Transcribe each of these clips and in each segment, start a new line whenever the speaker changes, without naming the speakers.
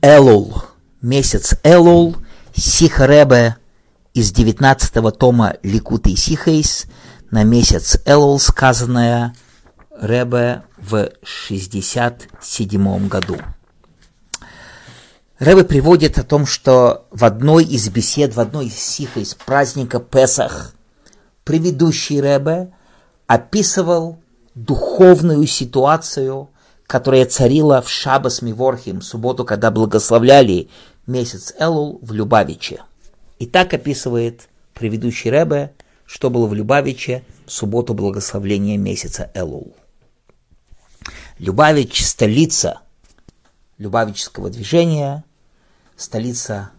Элул, месяц Элул, Сихаребе из 19 тома Ликуты Сихейс на месяц Элул сказанное Ребе в 67 году. Ребе приводит о том, что в одной из бесед, в одной из сихейс праздника Песах, предыдущий Ребе описывал духовную ситуацию – которая царила в Шабас Миворхим, субботу, когда благословляли месяц Элул в Любавиче. И так описывает предыдущий Ребе, что было в Любавиче в субботу благословления месяца Элул. Любавич – столица Любавического движения, столица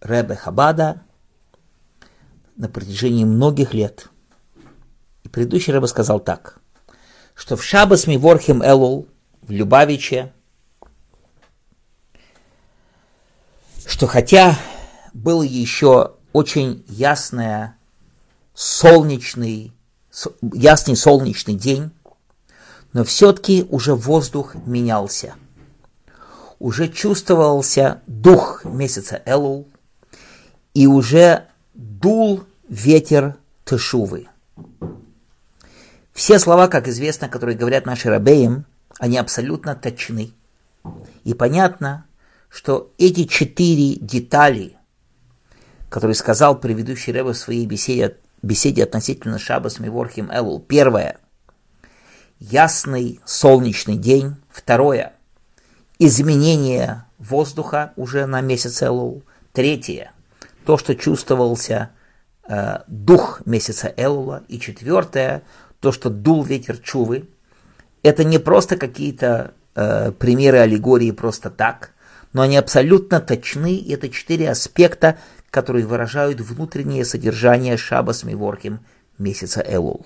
Ребе Хабада на протяжении многих лет. И предыдущий Ребе сказал так – что в Шабас Миворхим Элул, в Любавиче, что хотя был еще очень ясный солнечный, ясный солнечный день, но все-таки уже воздух менялся. Уже чувствовался дух месяца Элул, и уже дул ветер Тышувы. Все слова, как известно, которые говорят наши рабеям, они абсолютно точны. И понятно, что эти четыре детали, которые сказал предыдущий Рэбе в своей беседе, беседе относительно Шабас Миворхим Элул. Первое – ясный солнечный день. Второе – изменение воздуха уже на месяц Элул. Третье – то, что чувствовался э, дух месяца Элула. И четвертое – то, что дул ветер чувы, это не просто какие-то э, примеры аллегории просто так, но они абсолютно точны, и это четыре аспекта, которые выражают внутреннее содержание Шабас Миворким месяца Элул.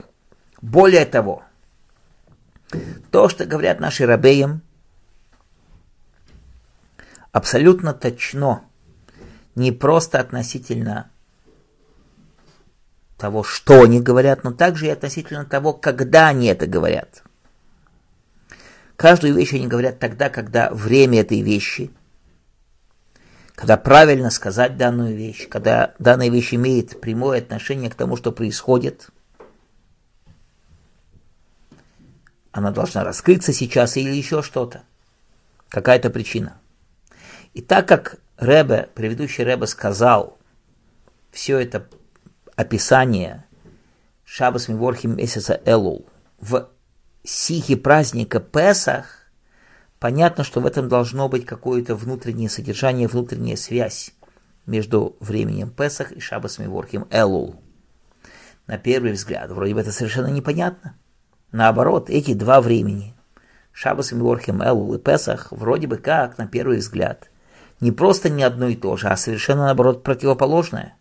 Более того, то, что говорят наши рабеям, абсолютно точно, не просто относительно того, что они говорят, но также и относительно того, когда они это говорят. Каждую вещь они говорят тогда, когда время этой вещи, когда правильно сказать данную вещь, когда данная вещь имеет прямое отношение к тому, что происходит. Она должна раскрыться сейчас или еще что-то. Какая-то причина. И так как Ребе, предыдущий Ребе сказал все это описание Шабас Миворхим месяца Элул в сихе праздника Песах, понятно, что в этом должно быть какое-то внутреннее содержание, внутренняя связь между временем Песах и Шабас Миворхим Элул. На первый взгляд, вроде бы это совершенно непонятно. Наоборот, эти два времени, Шабас Миворхим Элул и Песах, вроде бы как, на первый взгляд, не просто не одно и то же, а совершенно наоборот противоположное.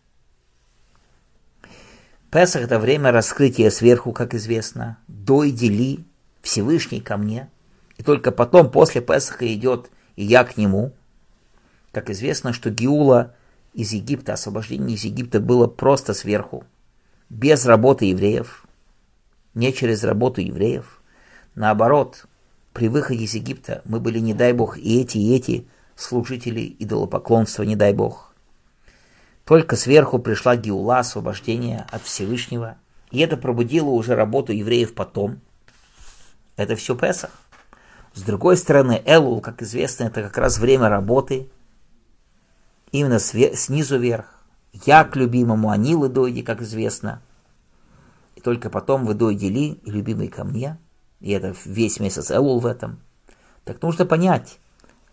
Песах – это время раскрытия сверху, как известно. Дой, дели, Всевышний ко мне. И только потом, после Песаха, идет и я к нему. Как известно, что Гиула из Египта, освобождение из Египта было просто сверху. Без работы евреев. Не через работу евреев. Наоборот, при выходе из Египта мы были, не дай бог, и эти, и эти служители идолопоклонства, не дай бог. Только сверху пришла Геула, освобождение от Всевышнего. И это пробудило уже работу евреев потом. Это все Песах. С другой стороны, Элул, как известно, это как раз время работы. Именно снизу вверх. Я к любимому, Анилы дойди, как известно. И только потом вы дойди ли, любимый ко мне. И это весь месяц Элул в этом. Так нужно понять,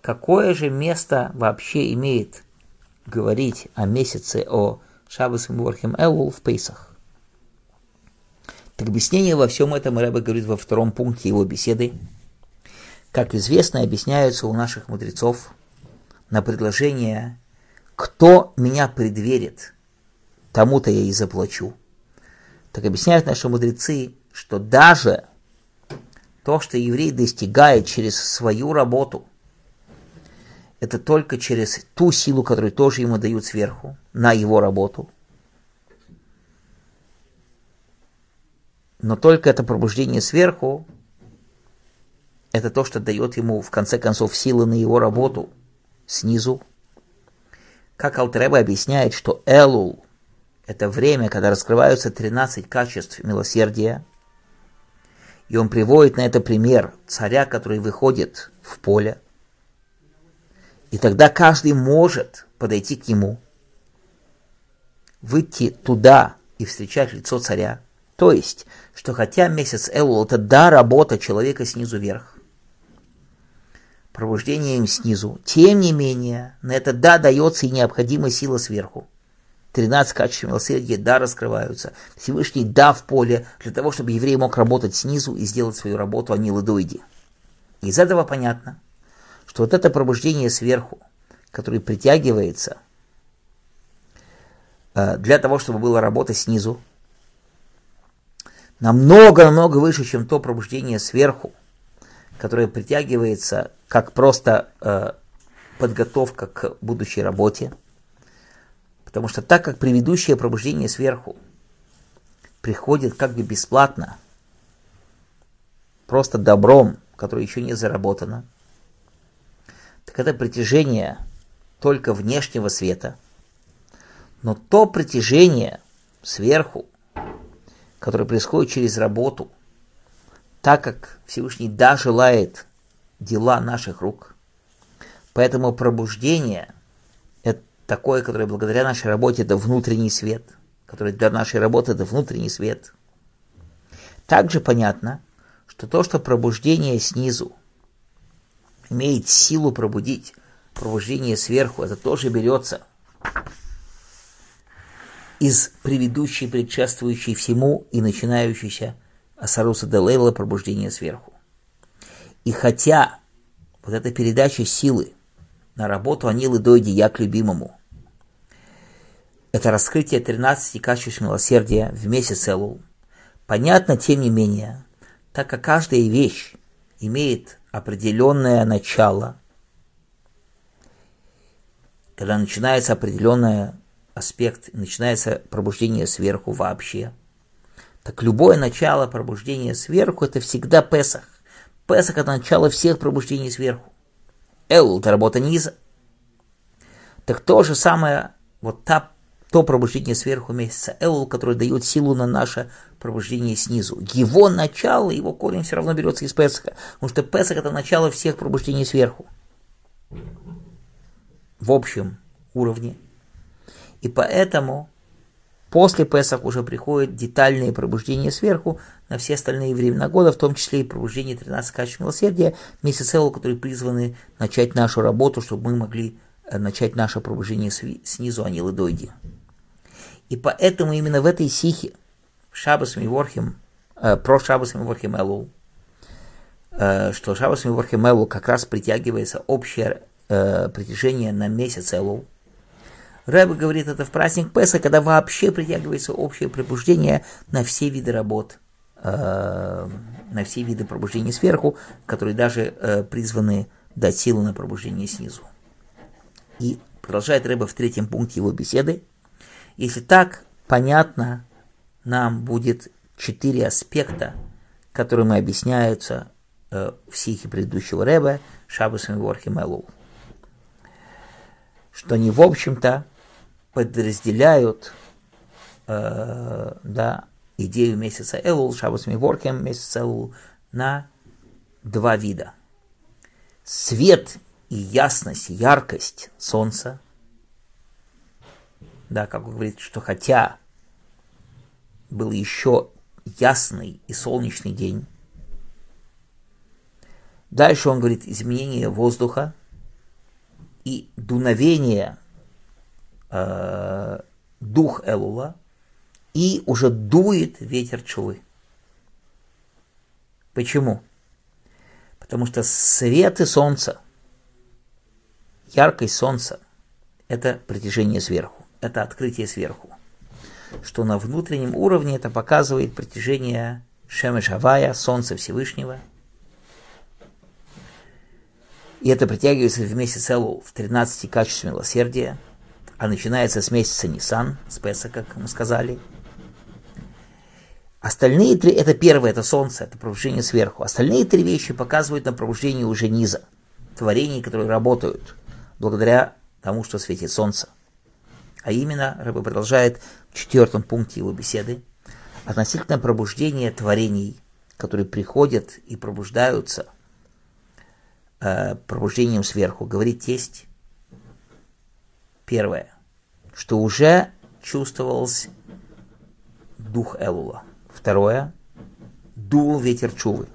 какое же место вообще имеет говорить о месяце, о Шабас Мурхим Элул в Пейсах. Так объяснение во всем этом Рэбе говорит во втором пункте его беседы. Как известно, объясняются у наших мудрецов на предложение «Кто меня предверит, тому-то я и заплачу». Так объясняют наши мудрецы, что даже то, что еврей достигает через свою работу – это только через ту силу, которую тоже ему дают сверху, на его работу. Но только это пробуждение сверху, это то, что дает ему, в конце концов, силы на его работу снизу. Как Алтреба объясняет, что Элул – это время, когда раскрываются 13 качеств милосердия. И он приводит на это пример царя, который выходит в поле. И тогда каждый может подойти к нему, выйти туда и встречать лицо царя. То есть, что хотя месяц Элул – это да, работа человека снизу вверх, пробуждением снизу. Тем не менее, на это да дается и необходимая сила сверху. 13 качеств милосердия да раскрываются. Всевышний да в поле для того, чтобы еврей мог работать снизу и сделать свою работу, а не лыдоиди. Из этого понятно, что вот это пробуждение сверху, которое притягивается э, для того, чтобы была работа снизу, намного-намного выше, чем то пробуждение сверху, которое притягивается как просто э, подготовка к будущей работе. Потому что так как предыдущее пробуждение сверху приходит как бы бесплатно, просто добром, которое еще не заработано, так это притяжение только внешнего света. Но то притяжение сверху, которое происходит через работу, так как Всевышний да желает дела наших рук. Поэтому пробуждение – это такое, которое благодаря нашей работе – это внутренний свет, который для нашей работы – это внутренний свет. Также понятно, что то, что пробуждение снизу имеет силу пробудить, пробуждение сверху, это тоже берется. Из предыдущей, предшествующей всему и начинающейся Асаруса Делейла пробуждения сверху. И хотя вот эта передача силы на работу Анилы Дойди я к любимому, это раскрытие 13 качеств милосердия в месяц Элул, понятно, тем не менее, так как каждая вещь имеет определенное начало, когда начинается определенный аспект, начинается пробуждение сверху вообще, так любое начало пробуждения сверху – это всегда Песах. Песах – это начало всех пробуждений сверху. Элул – это работа низа. Так то же самое, вот та, то пробуждение сверху месяца Элул, которое дает силу на наше пробуждение снизу. Его начало, его корень все равно берется из Песаха, потому что Песах – это начало всех пробуждений сверху. В общем уровне. И поэтому После Песах уже приходит детальное пробуждение сверху на все остальные времена года, в том числе и пробуждение 13 качеств милосердия, месяц Элу, которые призваны начать нашу работу, чтобы мы могли э, начать наше пробуждение снизу, а не лыдойди. И поэтому именно в этой сихе, Шабас Миворхим, э, про Шабас Миворхим Элу, э, что Шабас Миворхим Элу как раз притягивается общее э, притяжение на месяц Элу, Рэб говорит это в праздник Песа, когда вообще притягивается общее пробуждение на все виды работ, э, на все виды пробуждения сверху, которые даже э, призваны дать силу на пробуждение снизу. И продолжает Рэба в третьем пункте его беседы. Если так, понятно, нам будет четыре аспекта, которыми объясняются э, в стихе предыдущего Рэба Шабасом Ворхим Элул. Что они, в общем-то, подразделяют э, да, идею месяца Элул, Шабас Миворкем, месяца Элул, на два вида. Свет и ясность, яркость солнца. Да, как он говорит, что хотя был еще ясный и солнечный день, Дальше он говорит изменение воздуха и дуновение э, дух Элула, и уже дует ветер чувы. Почему? Потому что свет и солнце, яркость солнца, это притяжение сверху, это открытие сверху. Что на внутреннем уровне это показывает притяжение Шемешавая, Солнца Всевышнего. И это притягивается вместе с Элу в 13 качествах милосердия – а начинается с месяца Нисан, с Песа, как мы сказали. Остальные три, это первое, это солнце, это пробуждение сверху. Остальные три вещи показывают на пробуждение уже низа, творений, которые работают благодаря тому, что светит солнце. А именно, Рэбе продолжает в четвертом пункте его беседы, относительно пробуждения творений, которые приходят и пробуждаются э, пробуждением сверху, говорит тесть. Первое, что уже чувствовался дух Элула. Второе, дул ветер Чувы.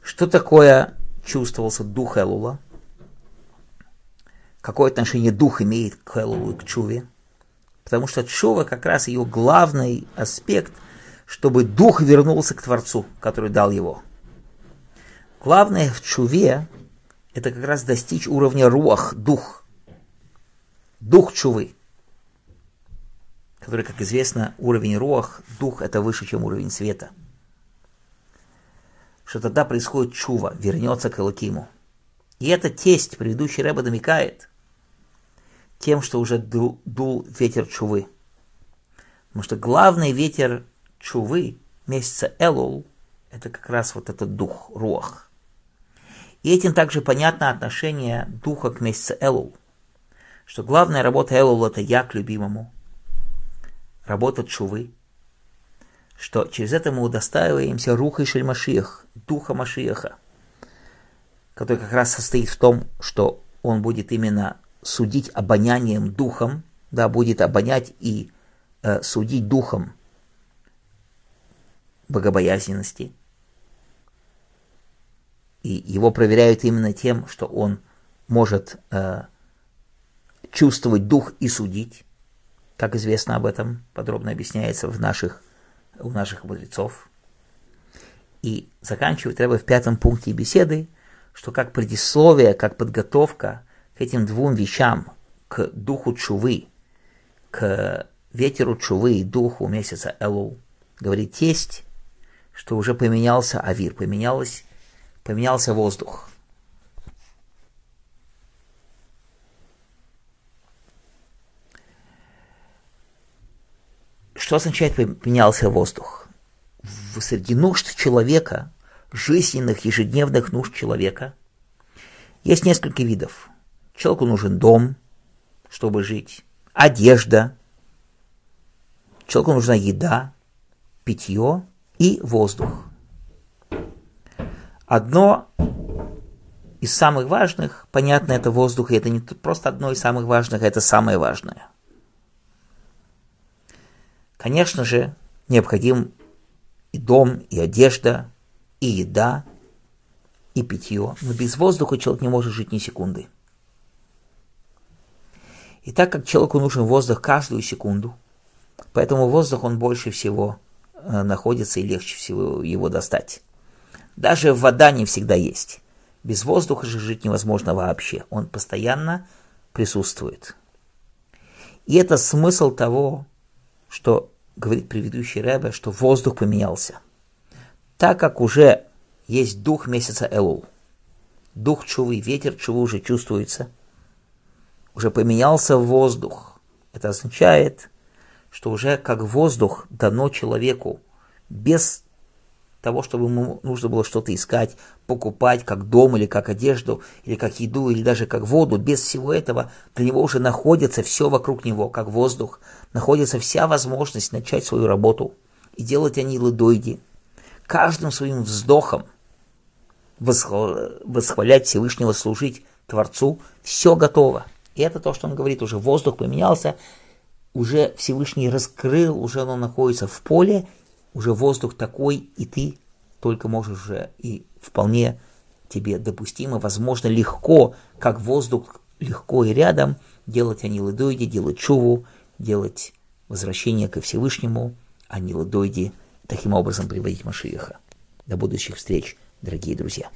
Что такое чувствовался дух Элула? Какое отношение дух имеет к Элулу и к Чуве? Потому что Чува как раз ее главный аспект, чтобы дух вернулся к Творцу, который дал его. Главное в Чуве – это как раз достичь уровня руах, дух. Дух Чувы который, как известно, уровень руах, дух, это выше, чем уровень света. Что тогда происходит чува, вернется к Элокиму. И это тесть, предыдущий Рэба намекает, тем, что уже дул, дул ветер чувы. Потому что главный ветер чувы, месяца Элул, это как раз вот этот дух, руах. И этим также понятно отношение духа к месяцу Элул. Что главная работа Элул – это я к любимому, работа Чувы, что через это мы удостаиваемся Руха Шельмашиях, Духа Машиеха, который как раз состоит в том, что он будет именно судить обонянием духом, да, будет обонять и э, судить духом богобоязненности. И его проверяют именно тем, что он может э, чувствовать дух и судить. Как известно об этом, подробно объясняется в наших, у наших мудрецов. И заканчивать треба в пятом пункте беседы, что как предисловие, как подготовка к этим двум вещам, к духу чувы, к ветеру чувы и духу месяца Элул, говорит тесть, что уже поменялся авир, поменялось, поменялся воздух. Что означает поменялся воздух? В среди нужд человека, жизненных, ежедневных нужд человека, есть несколько видов. Человеку нужен дом, чтобы жить, одежда, человеку нужна еда, питье и воздух. Одно из самых важных, понятно, это воздух, и это не просто одно из самых важных, это самое важное – Конечно же, необходим и дом, и одежда, и еда, и питье, но без воздуха человек не может жить ни секунды. И так как человеку нужен воздух каждую секунду, поэтому воздух он больше всего э, находится и легче всего его достать. Даже вода не всегда есть. Без воздуха же жить невозможно вообще. Он постоянно присутствует. И это смысл того, что говорит предыдущий Рэбе, что воздух поменялся. Так как уже есть дух месяца Элул, дух чувы, ветер чувы уже чувствуется, уже поменялся воздух. Это означает, что уже как воздух дано человеку без того, чтобы ему нужно было что-то искать, покупать, как дом или как одежду, или как еду, или даже как воду. Без всего этого для него уже находится все вокруг него, как воздух. Находится вся возможность начать свою работу и делать они лыдойди. Каждым своим вздохом восхвалять Всевышнего, служить Творцу, все готово. И это то, что он говорит, уже воздух поменялся, уже Всевышний раскрыл, уже оно находится в поле, уже воздух такой, и ты только можешь уже и вполне тебе допустимо, возможно, легко, как воздух легко и рядом, делать анилы-дойди, делать чуву, делать возвращение ко Всевышнему, анилы-дойди, таким образом приводить Машиеха. До будущих встреч, дорогие друзья.